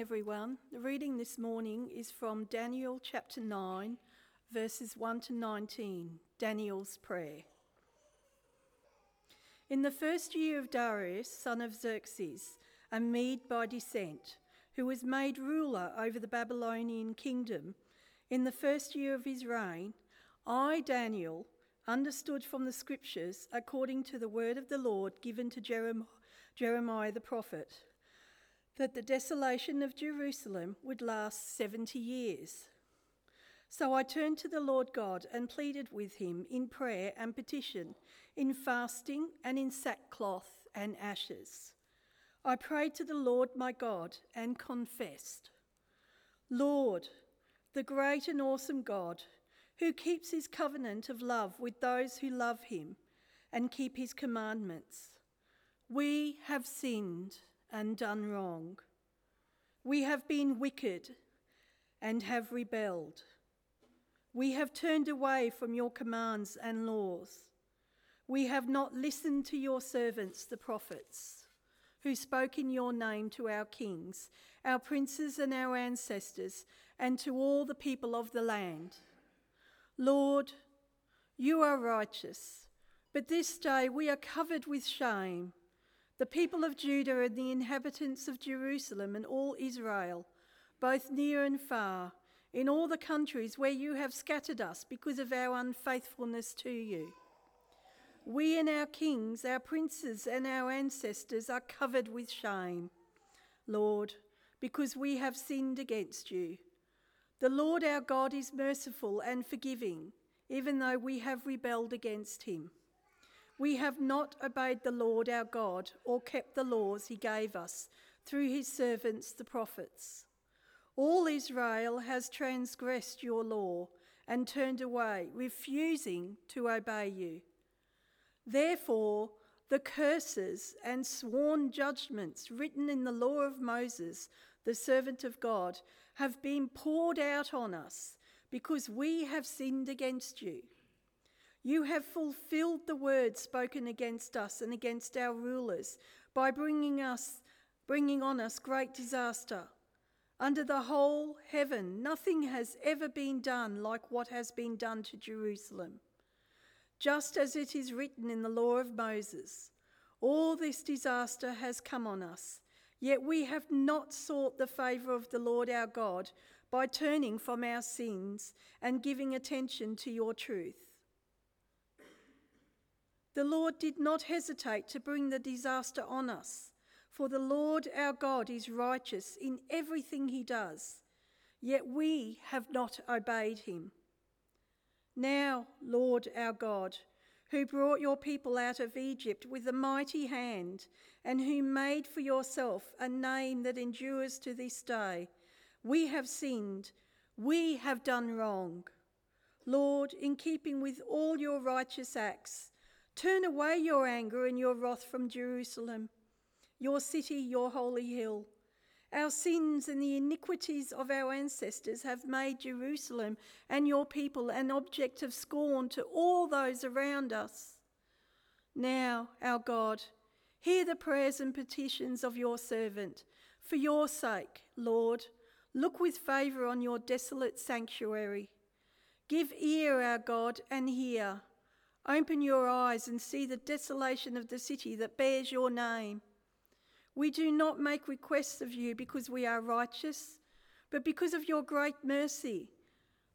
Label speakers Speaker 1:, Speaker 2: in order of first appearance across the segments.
Speaker 1: everyone. The reading this morning is from Daniel chapter 9, verses 1 to 19, Daniel's prayer. In the first year of Darius, son of Xerxes, a Mede by descent, who was made ruler over the Babylonian kingdom, in the first year of his reign, I, Daniel, understood from the scriptures, according to the word of the Lord given to Jeremiah the prophet that the desolation of Jerusalem would last 70 years. So I turned to the Lord God and pleaded with him in prayer and petition, in fasting and in sackcloth and ashes. I prayed to the Lord my God and confessed, Lord, the great and awesome God, who keeps his covenant of love with those who love him and keep his commandments. We have sinned and done wrong. We have been wicked and have rebelled. We have turned away from your commands and laws. We have not listened to your servants, the prophets, who spoke in your name to our kings, our princes, and our ancestors, and to all the people of the land. Lord, you are righteous, but this day we are covered with shame the people of Judah and the inhabitants of Jerusalem and all Israel, both near and far, in all the countries where you have scattered us because of our unfaithfulness to you. We and our kings, our princes, and our ancestors are covered with shame, Lord, because we have sinned against you. The Lord our God is merciful and forgiving, even though we have rebelled against him. We have not obeyed the Lord our God or kept the laws he gave us through his servants the prophets. All Israel has transgressed your law and turned away, refusing to obey you. Therefore, the curses and sworn judgments written in the law of Moses, the servant of God, have been poured out on us because we have sinned against you. You have fulfilled the words spoken against us and against our rulers by bringing us bringing on us great disaster. Under the whole heaven, nothing has ever been done like what has been done to Jerusalem. Just as it is written in the law of Moses, all this disaster has come on us, yet we have not sought the favour of the Lord our God by turning from our sins and giving attention to your truth. The Lord did not hesitate to bring the disaster on us, for the Lord our God is righteous in everything he does, yet we have not obeyed him. Now, Lord our God, who brought your people out of Egypt with a mighty hand, and who made for yourself a name that endures to this day, we have sinned, we have done wrong. Lord, in keeping with all your righteous acts, Turn away your anger and your wrath from Jerusalem, your city, your holy hill. Our sins and the iniquities of our ancestors have made Jerusalem and your people an object of scorn to all those around us. Now, our God, hear the prayers and petitions of your servant. For your sake, Lord, look with favour on your desolate sanctuary. Give ear, our God, and hear. Open your eyes and see the desolation of the city that bears your name. We do not make requests of you because we are righteous, but because of your great mercy.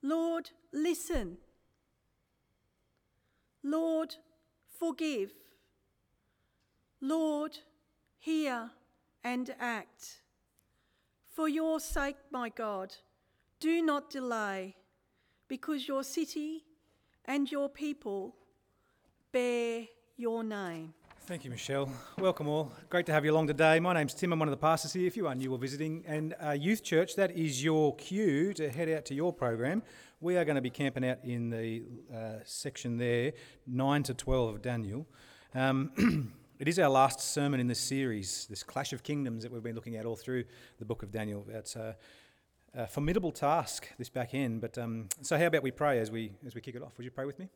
Speaker 1: Lord, listen. Lord, forgive. Lord, hear and act. For your sake, my God, do not delay, because your city and your people bear your name.
Speaker 2: Thank you, Michelle. Welcome all. Great to have you along today. My name's Tim. I'm one of the pastors here. If you are new or visiting, and uh, Youth Church, that is your cue to head out to your program. We are going to be camping out in the uh, section there, 9 to 12 of Daniel. Um, it is our last sermon in this series, this Clash of Kingdoms that we've been looking at all through the book of Daniel. It's a, a formidable task, this back end. But um, so, how about we pray as we as we kick it off? Would you pray with me?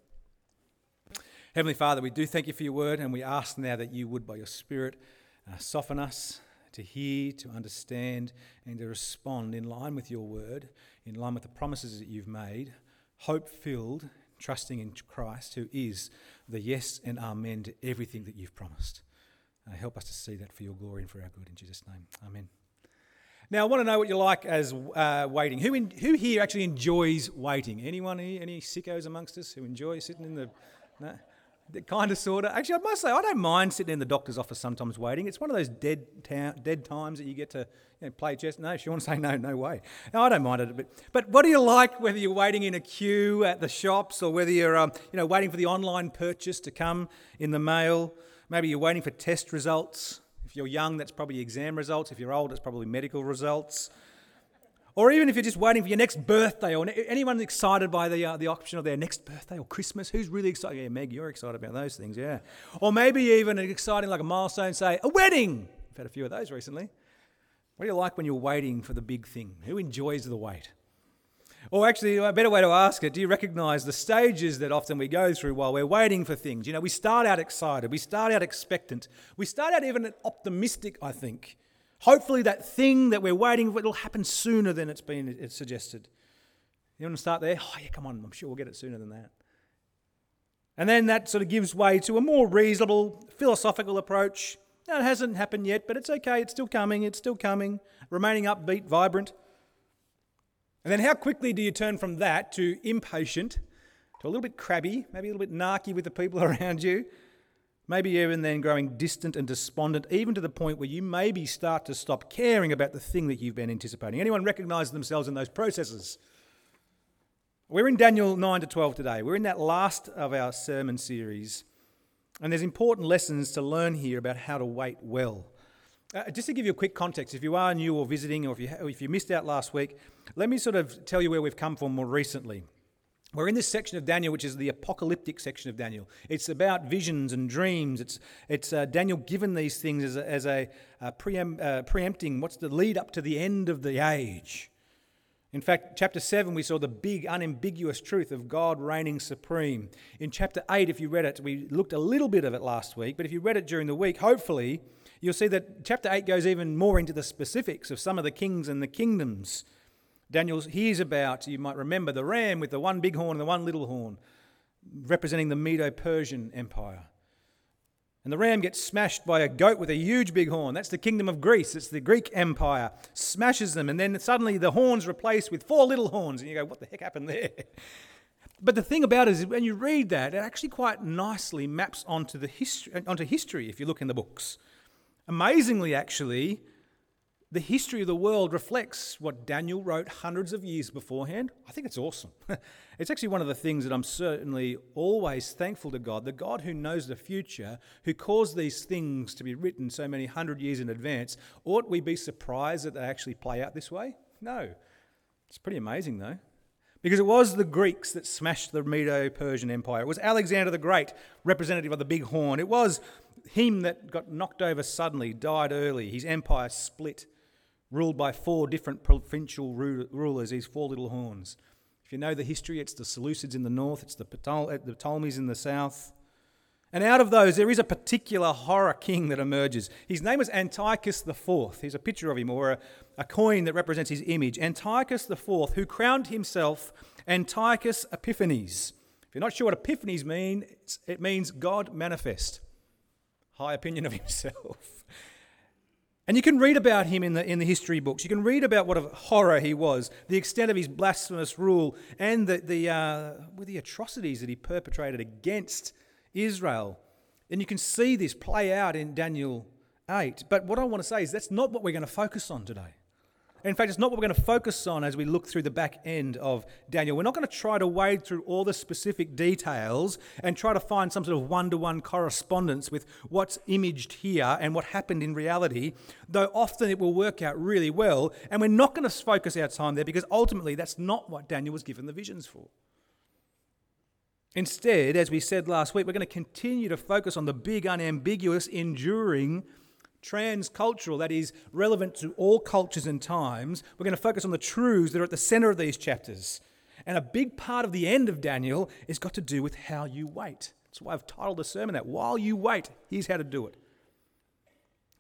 Speaker 2: Heavenly Father, we do thank you for your word, and we ask now that you would, by your Spirit, uh, soften us, to hear, to understand, and to respond in line with your word, in line with the promises that you've made, hope filled, trusting in Christ, who is the yes and amen to everything that you've promised. Uh, help us to see that for your glory and for our good. In Jesus' name, amen. Now, I want to know what you like as uh, waiting. Who, in, who here actually enjoys waiting? Anyone here? Any sickos amongst us who enjoy sitting in the. No? Kind of, sort of. Actually, I must say, I don't mind sitting in the doctor's office sometimes waiting. It's one of those dead, ta- dead times that you get to you know, play chess. No, you want to say no, no way. No, I don't mind it a bit. But what do you like, whether you're waiting in a queue at the shops or whether you're um, you know, waiting for the online purchase to come in the mail? Maybe you're waiting for test results. If you're young, that's probably exam results. If you're old, it's probably medical results. Or even if you're just waiting for your next birthday, or anyone excited by the, uh, the option of their next birthday or Christmas, who's really excited? Yeah, Meg, you're excited about those things, yeah. Or maybe even exciting like a milestone, say, a wedding. I've had a few of those recently. What do you like when you're waiting for the big thing? Who enjoys the wait? Or actually, a better way to ask it, do you recognize the stages that often we go through while we're waiting for things? You know, we start out excited, we start out expectant, we start out even optimistic, I think. Hopefully, that thing that we're waiting for it'll happen sooner than it's been it's suggested. You want to start there? Oh, yeah, come on, I'm sure we'll get it sooner than that. And then that sort of gives way to a more reasonable, philosophical approach. That hasn't happened yet, but it's okay, it's still coming, it's still coming. Remaining upbeat, vibrant. And then how quickly do you turn from that to impatient, to a little bit crabby, maybe a little bit narky with the people around you, Maybe even then growing distant and despondent, even to the point where you maybe start to stop caring about the thing that you've been anticipating. Anyone recognize themselves in those processes? We're in Daniel 9 to 12 today. We're in that last of our sermon series. And there's important lessons to learn here about how to wait well. Uh, just to give you a quick context, if you are new or visiting, or if you, or if you missed out last week, let me sort of tell you where we've come from more recently. We're in this section of Daniel, which is the apocalyptic section of Daniel. It's about visions and dreams. It's, it's uh, Daniel given these things as a, as a uh, preem, uh, preempting what's the lead up to the end of the age. In fact, chapter 7, we saw the big, unambiguous truth of God reigning supreme. In chapter 8, if you read it, we looked a little bit of it last week, but if you read it during the week, hopefully, you'll see that chapter 8 goes even more into the specifics of some of the kings and the kingdoms Daniel hears about, you might remember, the ram with the one big horn and the one little horn, representing the Medo Persian Empire. And the ram gets smashed by a goat with a huge big horn. That's the kingdom of Greece. It's the Greek Empire. Smashes them, and then suddenly the horn's replaced with four little horns. And you go, what the heck happened there? But the thing about it is, when you read that, it actually quite nicely maps onto, the history, onto history if you look in the books. Amazingly, actually, the history of the world reflects what Daniel wrote hundreds of years beforehand. I think it's awesome. it's actually one of the things that I'm certainly always thankful to God, the God who knows the future, who caused these things to be written so many hundred years in advance. Ought we be surprised that they actually play out this way? No. It's pretty amazing, though. Because it was the Greeks that smashed the Medo Persian Empire. It was Alexander the Great, representative of the big horn. It was him that got knocked over suddenly, died early. His empire split ruled by four different provincial rulers, these four little horns. If you know the history, it's the Seleucids in the north, it's the, Ptol- uh, the Ptolemies in the south. And out of those, there is a particular horror king that emerges. His name is Antiochus IV. Here's a picture of him, or a, a coin that represents his image. Antiochus IV, who crowned himself Antiochus Epiphanes. If you're not sure what Epiphanes means, it means God manifest. High opinion of himself. And you can read about him in the, in the history books. You can read about what a horror he was, the extent of his blasphemous rule, and the, the, uh, the atrocities that he perpetrated against Israel. And you can see this play out in Daniel 8. But what I want to say is that's not what we're going to focus on today. In fact, it's not what we're going to focus on as we look through the back end of Daniel. We're not going to try to wade through all the specific details and try to find some sort of one to one correspondence with what's imaged here and what happened in reality, though often it will work out really well. And we're not going to focus our time there because ultimately that's not what Daniel was given the visions for. Instead, as we said last week, we're going to continue to focus on the big, unambiguous, enduring transcultural, that is relevant to all cultures and times. We're going to focus on the truths that are at the center of these chapters. And a big part of the end of Daniel is got to do with how you wait. That's why I've titled the sermon that While You Wait, here's how to do it.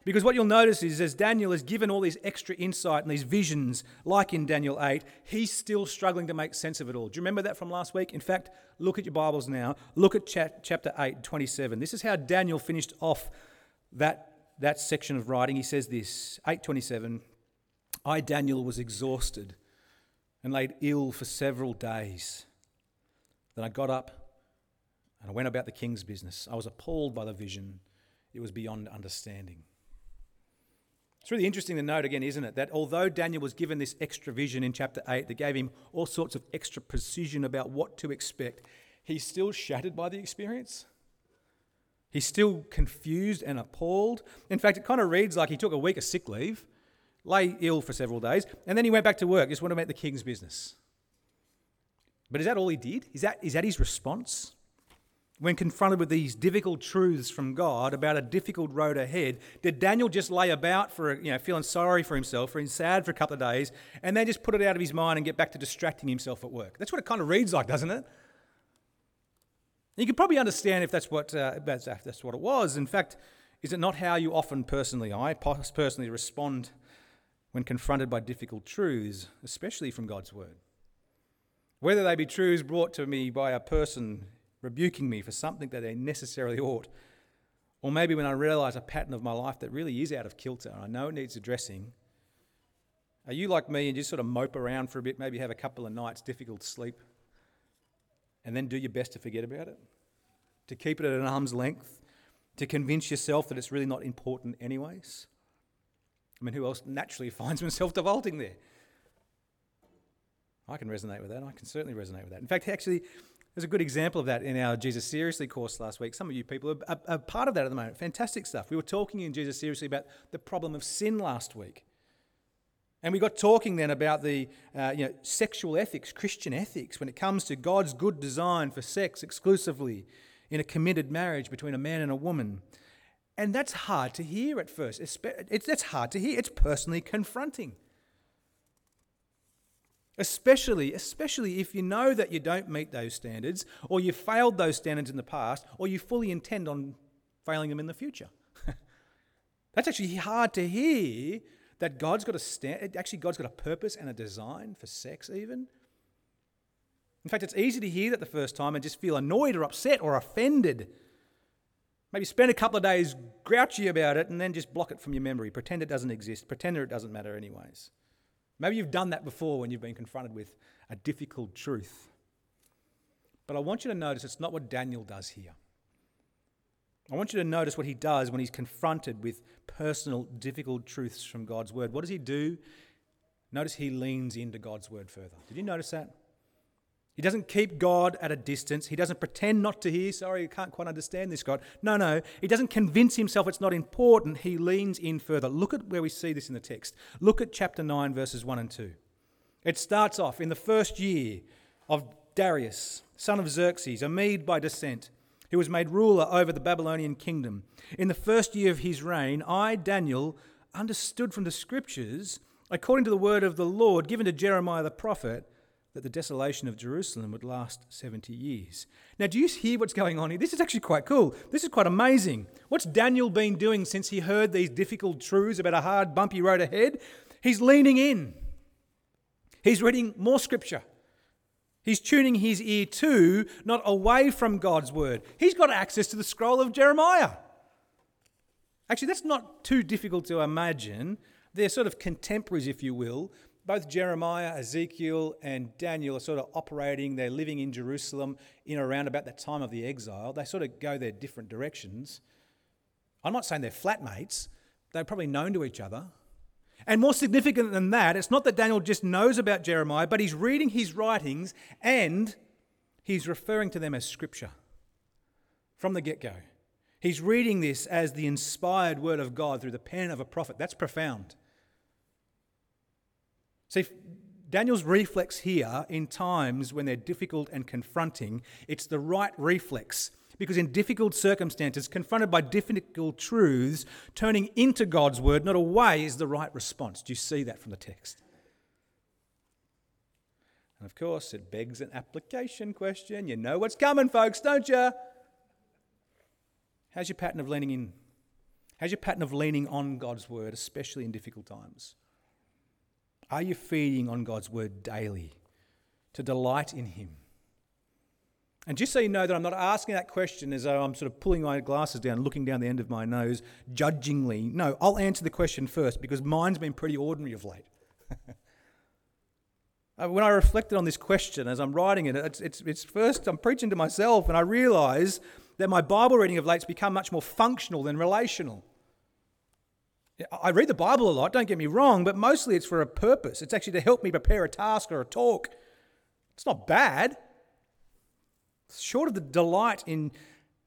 Speaker 2: Because what you'll notice is as Daniel is given all these extra insight and these visions, like in Daniel 8, he's still struggling to make sense of it all. Do you remember that from last week? In fact, look at your Bibles now. Look at chapter 8, 27. This is how Daniel finished off that, that section of writing. He says this 827 I, Daniel, was exhausted and laid ill for several days. Then I got up and I went about the king's business. I was appalled by the vision, it was beyond understanding. It's really interesting to note again, isn't it, that although Daniel was given this extra vision in chapter 8 that gave him all sorts of extra precision about what to expect, he's still shattered by the experience. He's still confused and appalled. In fact, it kind of reads like he took a week of sick leave, lay ill for several days, and then he went back to work, just went about the king's business. But is that all he did? Is that, is that his response? when confronted with these difficult truths from God about a difficult road ahead, did Daniel just lay about for, you know, feeling sorry for himself, feeling sad for a couple of days, and then just put it out of his mind and get back to distracting himself at work? That's what it kind of reads like, doesn't it? You can probably understand if that's what, uh, that's, that's what it was. In fact, is it not how you often personally, I personally respond when confronted by difficult truths, especially from God's Word? Whether they be truths brought to me by a person rebuking me for something that they necessarily ought. Or maybe when I realize a pattern of my life that really is out of kilter, and I know it needs addressing. Are you like me and just sort of mope around for a bit, maybe have a couple of nights difficult sleep, and then do your best to forget about it? To keep it at an arm's length? To convince yourself that it's really not important, anyways? I mean, who else naturally finds himself defaulting there? I can resonate with that. I can certainly resonate with that. In fact, actually, there's a good example of that in our Jesus Seriously course last week. Some of you people are, are, are, part of that at the moment. Fantastic stuff. We were talking in Jesus Seriously about the problem of sin last week. And we got talking then about the uh, you know, sexual ethics, Christian ethics, when it comes to God's good design for sex exclusively in a committed marriage between a man and a woman. And that's hard to hear at first. It's, it's, that's hard to hear. It's personally confronting. Especially, especially if you know that you don't meet those standards, or you failed those standards in the past, or you fully intend on failing them in the future. That's actually hard to hear that God's got a stand, actually God's got a purpose and a design for sex even. In fact, it's easy to hear that the first time and just feel annoyed or upset or offended. Maybe spend a couple of days grouchy about it and then just block it from your memory. Pretend it doesn't exist. Pretend it doesn't matter anyways. Maybe you've done that before when you've been confronted with a difficult truth. But I want you to notice it's not what Daniel does here. I want you to notice what he does when he's confronted with personal, difficult truths from God's word. What does he do? Notice he leans into God's word further. Did you notice that? He doesn't keep God at a distance. He doesn't pretend not to hear. Sorry, I can't quite understand this, God. No, no. He doesn't convince himself it's not important. He leans in further. Look at where we see this in the text. Look at chapter 9, verses 1 and 2. It starts off in the first year of Darius, son of Xerxes, a Mede by descent, who was made ruler over the Babylonian kingdom. In the first year of his reign, I, Daniel, understood from the scriptures, according to the word of the Lord given to Jeremiah the prophet, that the desolation of Jerusalem would last 70 years. Now, do you hear what's going on here? This is actually quite cool. This is quite amazing. What's Daniel been doing since he heard these difficult truths about a hard, bumpy road ahead? He's leaning in, he's reading more scripture. He's tuning his ear to, not away from God's word. He's got access to the scroll of Jeremiah. Actually, that's not too difficult to imagine. They're sort of contemporaries, if you will, both Jeremiah, Ezekiel, and Daniel are sort of operating, they're living in Jerusalem in around about that time of the exile. They sort of go their different directions. I'm not saying they're flatmates, they're probably known to each other. And more significant than that, it's not that Daniel just knows about Jeremiah, but he's reading his writings and he's referring to them as scripture from the get go. He's reading this as the inspired word of God through the pen of a prophet. That's profound. See, Daniel's reflex here in times when they're difficult and confronting, it's the right reflex. Because in difficult circumstances, confronted by difficult truths, turning into God's word, not away, is the right response. Do you see that from the text? And of course, it begs an application question. You know what's coming, folks, don't you? How's your pattern of leaning in? How's your pattern of leaning on God's word, especially in difficult times? Are you feeding on God's word daily to delight in Him? And just so you know that I'm not asking that question as though I'm sort of pulling my glasses down, looking down the end of my nose, judgingly. No, I'll answer the question first because mine's been pretty ordinary of late. Uh, when I reflected on this question as I'm writing it, it's, it's, it's first I'm preaching to myself and I realise that my Bible reading of late's become much more functional than relational. I read the Bible a lot, don't get me wrong, but mostly it's for a purpose. It's actually to help me prepare a task or a talk. It's not bad. Short of the delight in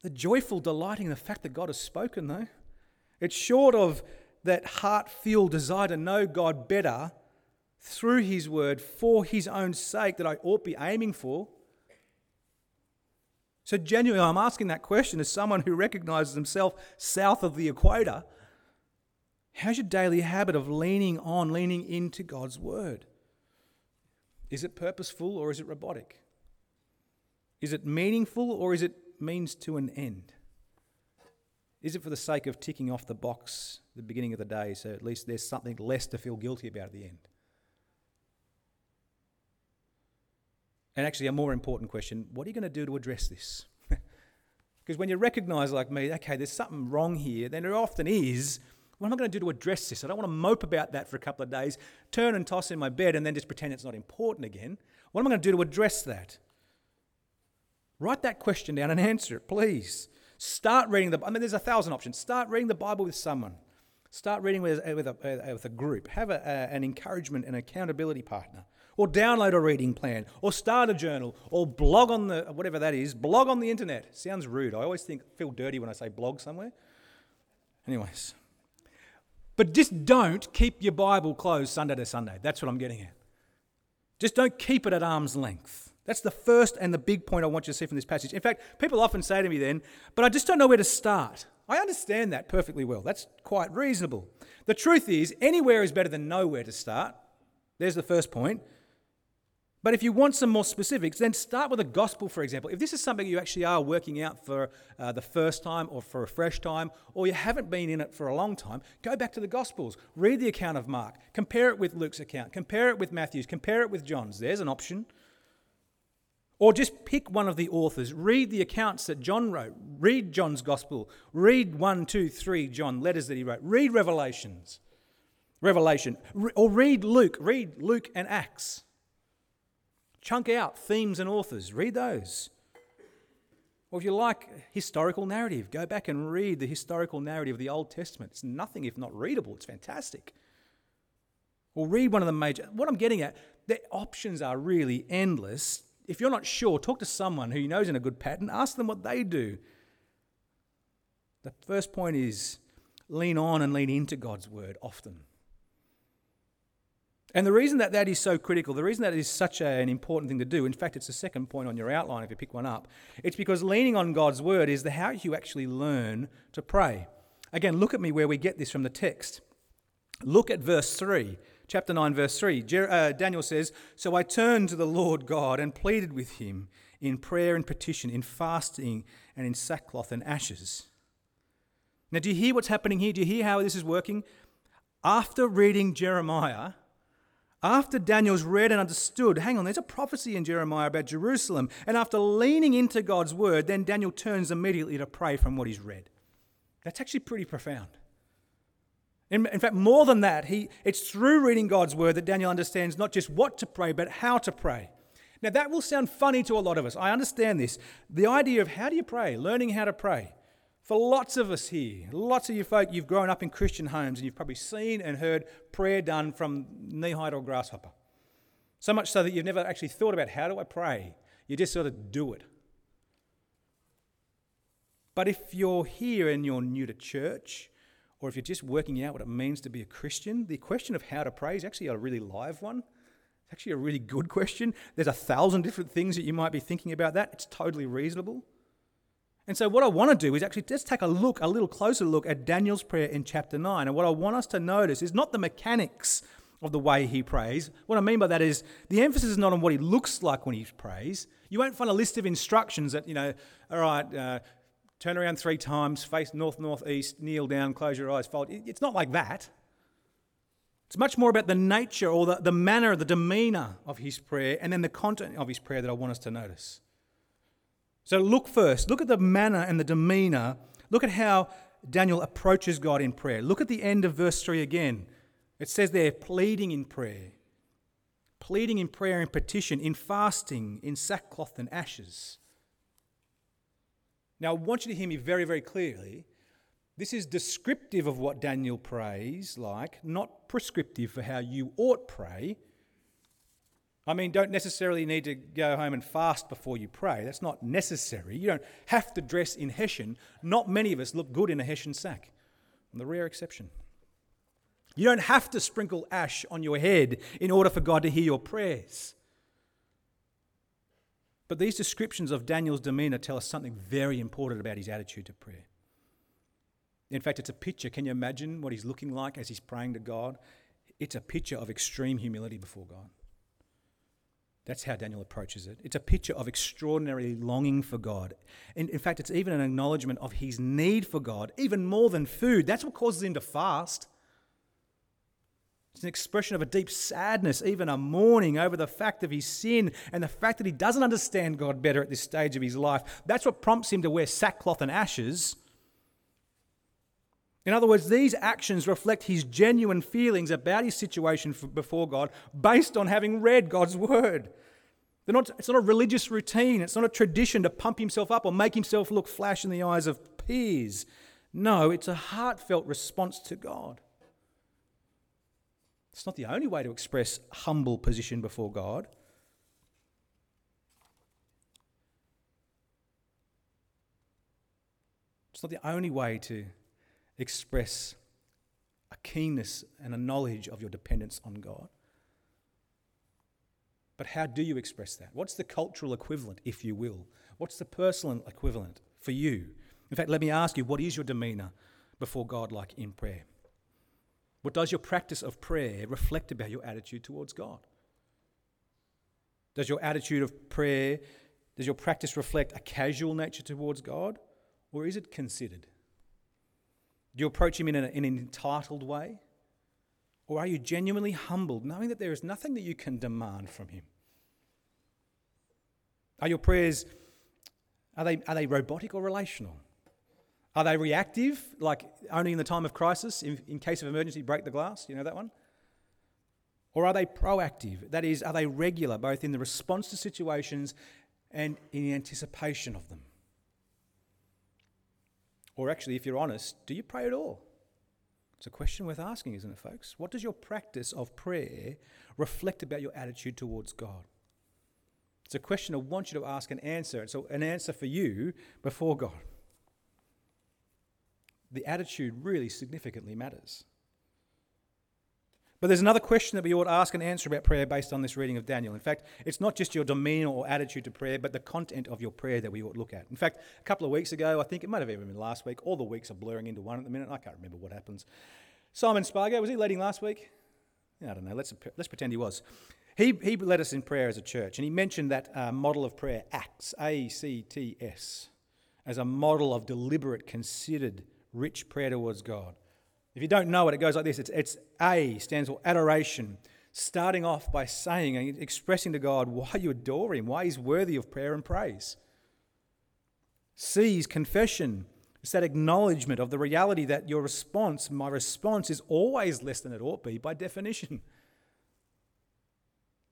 Speaker 2: the joyful delighting in the fact that God has spoken, though. It's short of that heart filled desire to know God better through His Word for His own sake that I ought be aiming for. So, genuinely, I'm asking that question as someone who recognizes himself south of the equator. How's your daily habit of leaning on, leaning into God's Word? Is it purposeful or is it robotic? Is it meaningful or is it means to an end? Is it for the sake of ticking off the box at the beginning of the day so at least there's something less to feel guilty about at the end? And actually, a more important question what are you going to do to address this? because when you recognize, like me, okay, there's something wrong here, then there often is. What am I going to do to address this? I don't want to mope about that for a couple of days, turn and toss in my bed, and then just pretend it's not important again. What am I going to do to address that? Write that question down and answer it, please. Start reading the I mean, there's a thousand options. Start reading the Bible with someone. Start reading with, with, a, uh, with a group. Have a, an encouragement and accountability partner. Or download a reading plan. Or start a journal. Or blog on the, whatever that is, blog on the internet. Sounds rude. I always think, feel dirty when I say blog somewhere. Anyways. But just don't keep your Bible closed Sunday to Sunday. That's what I'm getting at. Just don't keep it at arm's length. That's the first and the big point I want you to see from this passage. In fact, people often say to me then, but I just don't know where to start. I understand that perfectly well. That's quite reasonable. The truth is, anywhere is better than nowhere to start. There's the first point. But if you want some more specifics, then start with the gospel, for example. If this is something you actually are working out for uh, the first time or for a fresh time, or you haven't been in it for a long time, go back to the gospels. Read the account of Mark. Compare it with Luke's account. Compare it with Matthew's. Compare it with John's. There's an option. Or just pick one of the authors, read the accounts that John wrote, read John's Gospel, read 1, 2, 3 John, letters that he wrote, read Revelations, Revelation, or read Luke, read Luke and Acts. Chunk out themes and authors, read those. Or if you like historical narrative, go back and read the historical narrative of the Old Testament. It's nothing if not readable, it's fantastic. Or read one of the major. What I'm getting at, the options are really endless if you're not sure, talk to someone who knows in a good pattern, ask them what they do. The first point is lean on and lean into God's word often. And the reason that that is so critical, the reason that is such a, an important thing to do, in fact, it's the second point on your outline if you pick one up, it's because leaning on God's word is the how you actually learn to pray. Again, look at me where we get this from the text. Look at verse 3 chapter 9, verse 3, uh, Daniel says, So I turned to the Lord God and pleaded with him in prayer and petition, in fasting and in sackcloth and ashes. Now, do you hear what's happening here? Do you hear how this is working? After reading Jeremiah, after Daniel's read and understood, hang on, there's a prophecy in Jeremiah about Jerusalem. And after leaning into God's word, then Daniel turns immediately to pray from what he's read. That's actually pretty profound. In, in fact, more than that, he, it's through reading God's word that Daniel understands not just what to pray, but how to pray. Now, that will sound funny to a lot of us. I understand this. The idea of how do you pray, learning how to pray. For lots of us here, lots of you folk, you've grown up in Christian homes and you've probably seen and heard prayer done from knee height or grasshopper. So much so that you've never actually thought about how do I pray? You just sort of do it. But if you're here and you're new to church, or if you're just working out what it means to be a Christian, the question of how to pray is actually a really live one. It's actually a really good question. There's a thousand different things that you might be thinking about that. It's totally reasonable. And so, what I want to do is actually just take a look, a little closer look at Daniel's prayer in chapter 9. And what I want us to notice is not the mechanics of the way he prays. What I mean by that is the emphasis is not on what he looks like when he prays. You won't find a list of instructions that, you know, all right, uh, turn around three times, face north, northeast, kneel down, close your eyes, fold. It's not like that. It's much more about the nature or the, the manner, the demeanour of his prayer, and then the content of his prayer that I want us to notice. So look first, look at the manner and the demeanour. Look at how Daniel approaches God in prayer. Look at the end of verse 3 again. It says there, pleading in prayer. Pleading in prayer and petition, in fasting, in sackcloth and ashes. Now, I want you to hear me very, very clearly. This is descriptive of what Daniel prays like, not prescriptive for how you ought pray. I mean, don't necessarily need to go home and fast before you pray. That's not necessary. You don't have to dress in Hessian. Not many of us look good in a Hessian sack. I'm the rare exception. You don't have to sprinkle ash on your head in order for God to hear your prayers. But these descriptions of Daniel's demeanor tell us something very important about his attitude to prayer. In fact, it's a picture. Can you imagine what he's looking like as he's praying to God? It's a picture of extreme humility before God. That's how Daniel approaches it. It's a picture of extraordinary longing for God. And in fact, it's even an acknowledgement of his need for God, even more than food. That's what causes him to fast. It's an expression of a deep sadness, even a mourning over the fact of his sin and the fact that he doesn't understand God better at this stage of his life. That's what prompts him to wear sackcloth and ashes. In other words, these actions reflect his genuine feelings about his situation before God based on having read God's word. Not, it's not a religious routine, it's not a tradition to pump himself up or make himself look flash in the eyes of peers. No, it's a heartfelt response to God. It's not the only way to express humble position before God. It's not the only way to express a keenness and a knowledge of your dependence on God. But how do you express that? What's the cultural equivalent, if you will? What's the personal equivalent for you? In fact, let me ask you what is your demeanour before God like in prayer? What does your practice of prayer reflect about your attitude towards God? Does your attitude of prayer, does your practice reflect a casual nature towards God? Or is it considered? Do you approach Him in, an, in an entitled way? Or are you genuinely humbled, knowing that there is nothing that you can demand from Him? Are your prayers, are they, are they robotic or relational? Are they reactive, like only in the time of crisis, in, in case of emergency, break the glass? You know that one? Or are they proactive? That is, are they regular, both in the response to situations and in anticipation of them? Or actually, if you're honest, do you pray at all? It's a question worth asking, isn't it, folks? What does your practice of prayer reflect about your attitude towards God? It's a question I want you to ask and answer. So, an answer for you before God the attitude really significantly matters. But there's another question that we ought to ask and answer about prayer based on this reading of Daniel. In fact, it's not just your demeanor or attitude to prayer, but the content of your prayer that we ought to look at. In fact, a couple of weeks ago, I think it might have even been last week, all the weeks are blurring into one at the minute. I can't remember what happens. Simon Spargo, was he leading last week? I don't know. Let's, let's pretend he was. He, he led us in prayer as a church, and he mentioned that uh, model of prayer, ACTS, A C T S, as a model of deliberate, considered rich prayer towards God. If you don't know it, it goes like this it's, it's A stands for adoration, starting off by saying and expressing to God why you adore Him, why He's worthy of prayer and praise. C is confession. It's that acknowledgement of the reality that your response, my response, is always less than it ought to be by definition.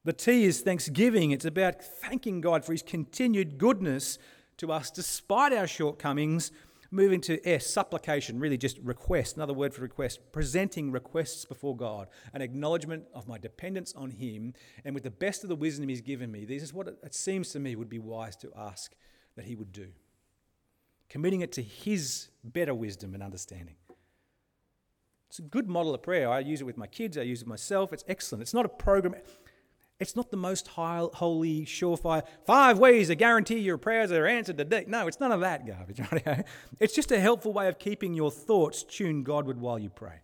Speaker 2: The T is thanksgiving. It's about thanking God for His continued goodness to us despite our shortcomings Moving to S, supplication, really just request, another word for request, presenting requests before God, an acknowledgement of my dependence on Him, and with the best of the wisdom He's given me, this is what it seems to me would be wise to ask that He would do. Committing it to His better wisdom and understanding. It's a good model of prayer. I use it with my kids, I use it myself. It's excellent. It's not a program. It's not the most high, holy, surefire, five ways to guarantee your prayers are answered today. No, it's none of that garbage. Right? It's just a helpful way of keeping your thoughts tuned Godward while you pray.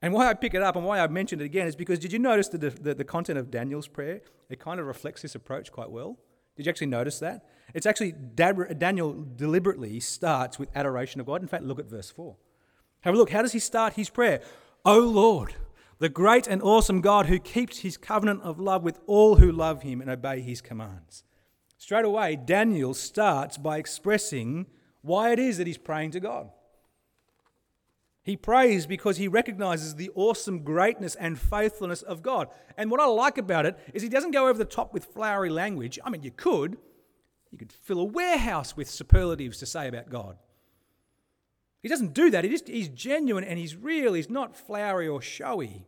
Speaker 2: And why I pick it up and why I mentioned it again is because did you notice the, the, the content of Daniel's prayer? It kind of reflects this approach quite well. Did you actually notice that? It's actually, Daniel deliberately starts with adoration of God. In fact, look at verse 4. Have a look. How does he start his prayer? O Lord, the great and awesome God who keeps his covenant of love with all who love him and obey his commands. Straight away, Daniel starts by expressing why it is that he's praying to God. He prays because he recognizes the awesome greatness and faithfulness of God. And what I like about it is he doesn't go over the top with flowery language. I mean, you could. You could fill a warehouse with superlatives to say about God. He doesn't do that. He just, he's genuine and he's real. He's not flowery or showy.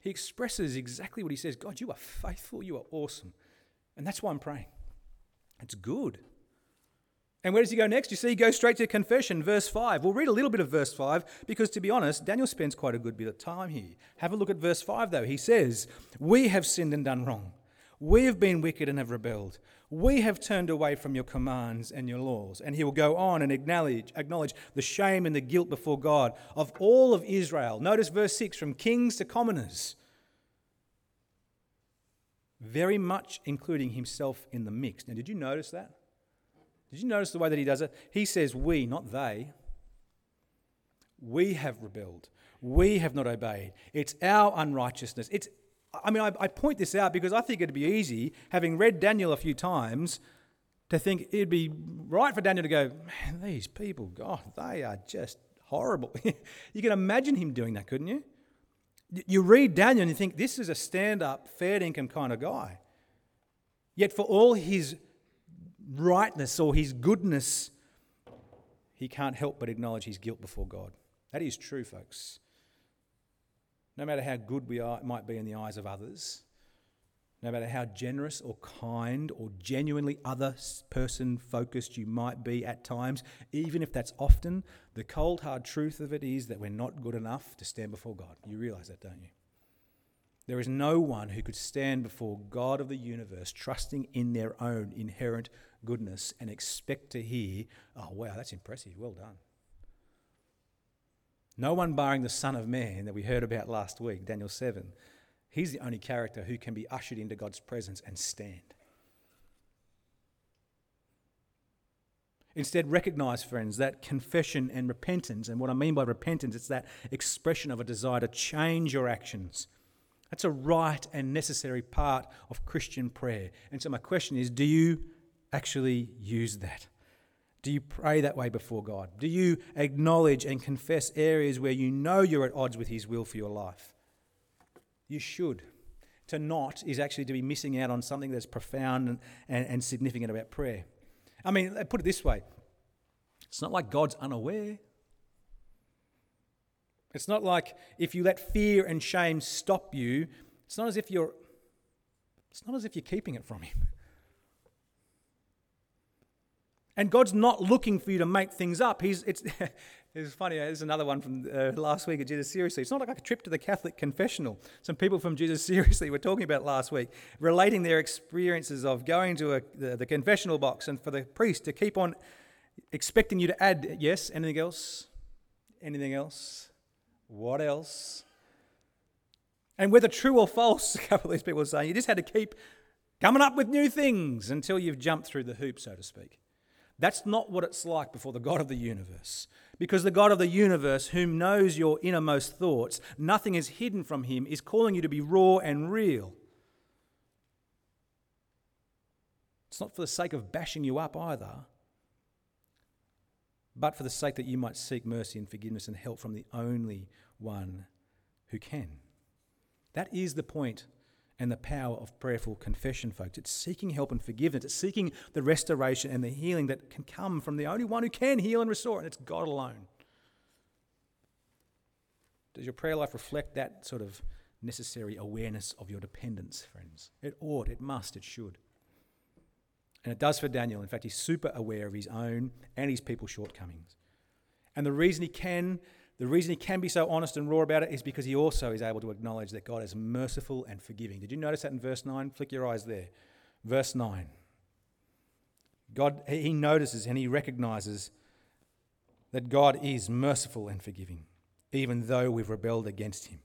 Speaker 2: He expresses exactly what he says God, you are faithful. You are awesome. And that's why I'm praying. It's good. And where does he go next? You see, he goes straight to confession, verse 5. We'll read a little bit of verse 5 because, to be honest, Daniel spends quite a good bit of time here. Have a look at verse 5, though. He says, We have sinned and done wrong. We have been wicked and have rebelled. We have turned away from your commands and your laws. And he will go on and acknowledge, acknowledge the shame and the guilt before God of all of Israel. Notice verse 6 from kings to commoners, very much including himself in the mix. Now, did you notice that? Did you notice the way that he does it? He says, We, not they. We have rebelled. We have not obeyed. It's our unrighteousness. It's, I mean, I, I point this out because I think it'd be easy, having read Daniel a few times, to think it'd be right for Daniel to go, Man, these people, God, they are just horrible. you can imagine him doing that, couldn't you? You read Daniel and you think, this is a stand up, fair income kind of guy. Yet, for all his rightness or his goodness, he can't help but acknowledge his guilt before God. That is true, folks. No matter how good we are, might be in the eyes of others, no matter how generous or kind or genuinely other person focused you might be at times, even if that's often, the cold hard truth of it is that we're not good enough to stand before God. You realize that, don't you? There is no one who could stand before God of the universe trusting in their own inherent goodness and expect to hear, oh, wow, that's impressive, well done. No one barring the Son of Man that we heard about last week, Daniel 7. He's the only character who can be ushered into God's presence and stand. Instead, recognize, friends, that confession and repentance, and what I mean by repentance, it's that expression of a desire to change your actions. That's a right and necessary part of Christian prayer. And so, my question is do you actually use that? Do you pray that way before God? Do you acknowledge and confess areas where you know you're at odds with His will for your life? You should. To not is actually to be missing out on something that's profound and, and, and significant about prayer. I mean, put it this way it's not like God's unaware. It's not like if you let fear and shame stop you, it's not as if you're it's not as if you're keeping it from him. And God's not looking for you to make things up. He's, it's, it's funny, there's another one from uh, last week at Jesus Seriously. It's not like a trip to the Catholic confessional. Some people from Jesus Seriously were talking about last week, relating their experiences of going to a, the, the confessional box and for the priest to keep on expecting you to add, yes, anything else? Anything else? What else? And whether true or false, a couple of these people are saying, you just had to keep coming up with new things until you've jumped through the hoop, so to speak. That's not what it's like before the God of the universe. Because the God of the universe, whom knows your innermost thoughts, nothing is hidden from him, is calling you to be raw and real. It's not for the sake of bashing you up either, but for the sake that you might seek mercy and forgiveness and help from the only one who can. That is the point and the power of prayerful confession, folks. It's seeking help and forgiveness. It's seeking the restoration and the healing that can come from the only one who can heal and restore, and it's God alone. Does your prayer life reflect that sort of necessary awareness of your dependence, friends? It ought, it must, it should. And it does for Daniel. In fact, he's super aware of his own and his people's shortcomings. And the reason he can the reason he can be so honest and raw about it is because he also is able to acknowledge that God is merciful and forgiving. Did you notice that in verse 9? Flick your eyes there. Verse 9. God, he notices and he recognizes that God is merciful and forgiving, even though we've rebelled against him.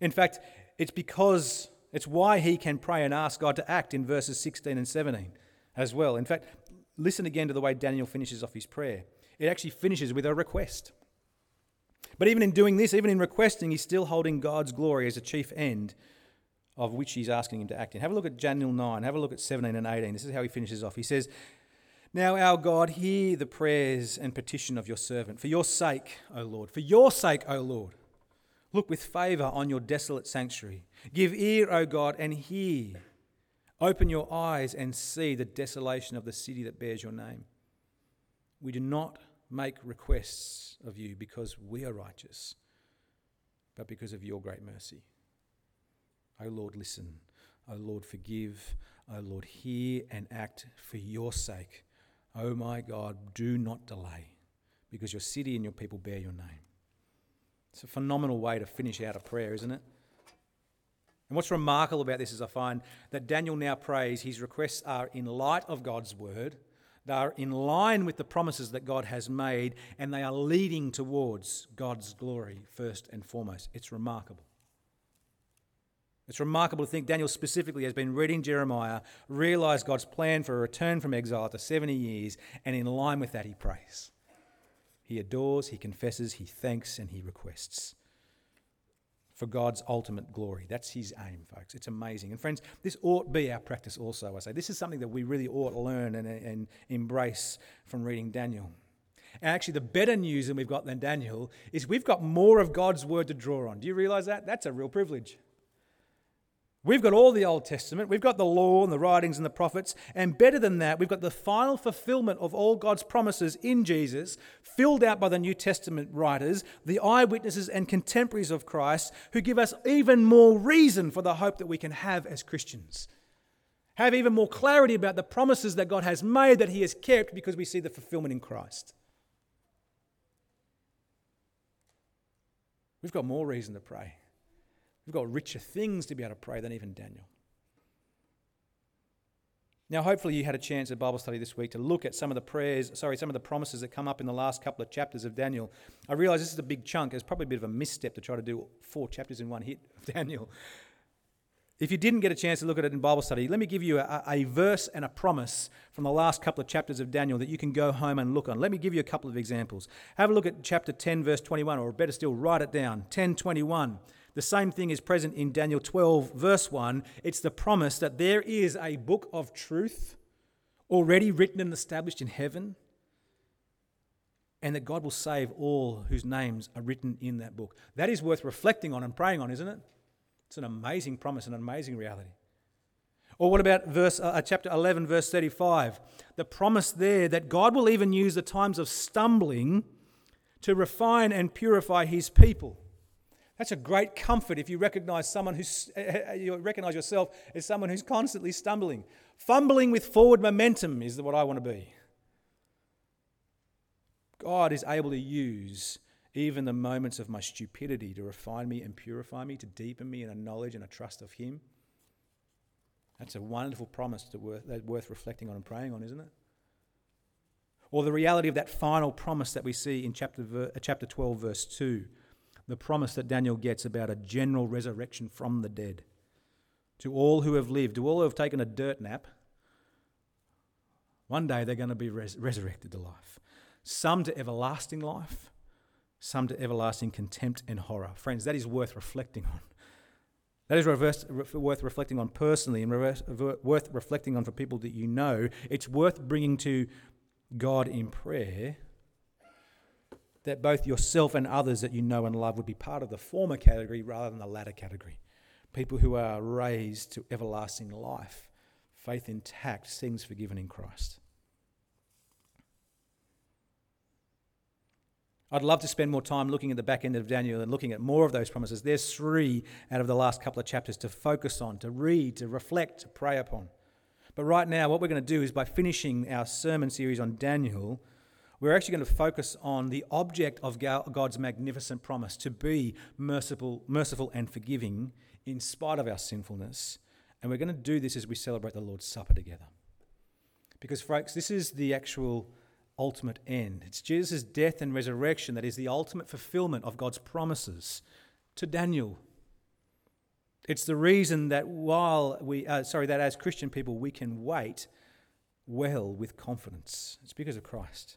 Speaker 2: In fact, it's because It's why he can pray and ask God to act in verses 16 and 17 as well. In fact, listen again to the way Daniel finishes off his prayer. It actually finishes with a request. But even in doing this, even in requesting, he's still holding God's glory as a chief end of which he's asking him to act in. Have a look at Daniel 9, have a look at 17 and 18. This is how he finishes off. He says, Now, our God, hear the prayers and petition of your servant. For your sake, O Lord, for your sake, O Lord, look with favour on your desolate sanctuary. Give ear, O God, and hear. Open your eyes and see the desolation of the city that bears your name. We do not make requests of you because we are righteous, but because of your great mercy. O Lord, listen. O Lord, forgive. O Lord, hear and act for your sake. O my God, do not delay, because your city and your people bear your name. It's a phenomenal way to finish out a prayer, isn't it? And what's remarkable about this is I find that Daniel now prays, his requests are in light of God's word, they are in line with the promises that God has made, and they are leading towards God's glory first and foremost. It's remarkable. It's remarkable to think Daniel specifically has been reading Jeremiah, realised God's plan for a return from exile after 70 years, and in line with that, he prays. He adores, he confesses, he thanks, and he requests for God's ultimate glory. That's his aim, folks. It's amazing. And friends, this ought be our practice also, I say. This is something that we really ought to learn and, and embrace from reading Daniel. And actually, the better news than we've got than Daniel is we've got more of God's word to draw on. Do you realize that? That's a real privilege. We've got all the Old Testament, we've got the law and the writings and the prophets, and better than that, we've got the final fulfillment of all God's promises in Jesus, filled out by the New Testament writers, the eyewitnesses and contemporaries of Christ, who give us even more reason for the hope that we can have as Christians. Have even more clarity about the promises that God has made that He has kept because we see the fulfillment in Christ. We've got more reason to pray. We've got richer things to be able to pray than even Daniel. Now, hopefully, you had a chance at Bible study this week to look at some of the prayers, sorry, some of the promises that come up in the last couple of chapters of Daniel. I realize this is a big chunk. It's probably a bit of a misstep to try to do four chapters in one hit of Daniel. If you didn't get a chance to look at it in Bible study, let me give you a, a, verse and a promise from the last couple of chapters of Daniel that you can go home and look on. Let me give you a couple of examples. Have a look at chapter 10, verse 21, or better still, write it down. 10, 21. The same thing is present in Daniel 12, verse 1. It's the promise that there is a book of truth already written and established in heaven, and that God will save all whose names are written in that book. That is worth reflecting on and praying on, isn't it? It's an amazing promise, an amazing reality. Or what about verse uh, chapter 11 verse 35? The promise there that God will even use the times of stumbling to refine and purify his people. That's a great comfort if you recognize someone who's you recognize yourself as someone who's constantly stumbling. Fumbling with forward momentum is what I want to be. God is able to use even the moments of my stupidity to refine me and purify me, to deepen me in a knowledge and a trust of Him. That's a wonderful promise to worth, that's worth reflecting on and praying on, isn't it? Or the reality of that final promise that we see in chapter, uh, chapter 12, verse 2 the promise that Daniel gets about a general resurrection from the dead. To all who have lived, to all who have taken a dirt nap, one day they're going to be res- resurrected to life. Some to everlasting life, some to everlasting contempt and horror. Friends, that is worth reflecting on. That is reverse, worth reflecting on personally and reverse, worth reflecting on for people that you know. It's worth bringing to God in prayer that both yourself and others that you know and love would be part of the former category rather than the latter category. People who are raised to everlasting life, faith intact, sins forgiven in Christ. I'd love to spend more time looking at the back end of Daniel and looking at more of those promises. There's three out of the last couple of chapters to focus on, to read, to reflect, to pray upon. But right now, what we're going to do is by finishing our sermon series on Daniel, we're actually going to focus on the object of God's magnificent promise to be merciful, merciful and forgiving in spite of our sinfulness. And we're going to do this as we celebrate the Lord's Supper together. Because, folks, this is the actual ultimate end. It's Jesus' death and resurrection that is the ultimate fulfillment of God's promises to Daniel, It's the reason that while we, uh, sorry, that as Christian people we can wait well with confidence. It's because of Christ.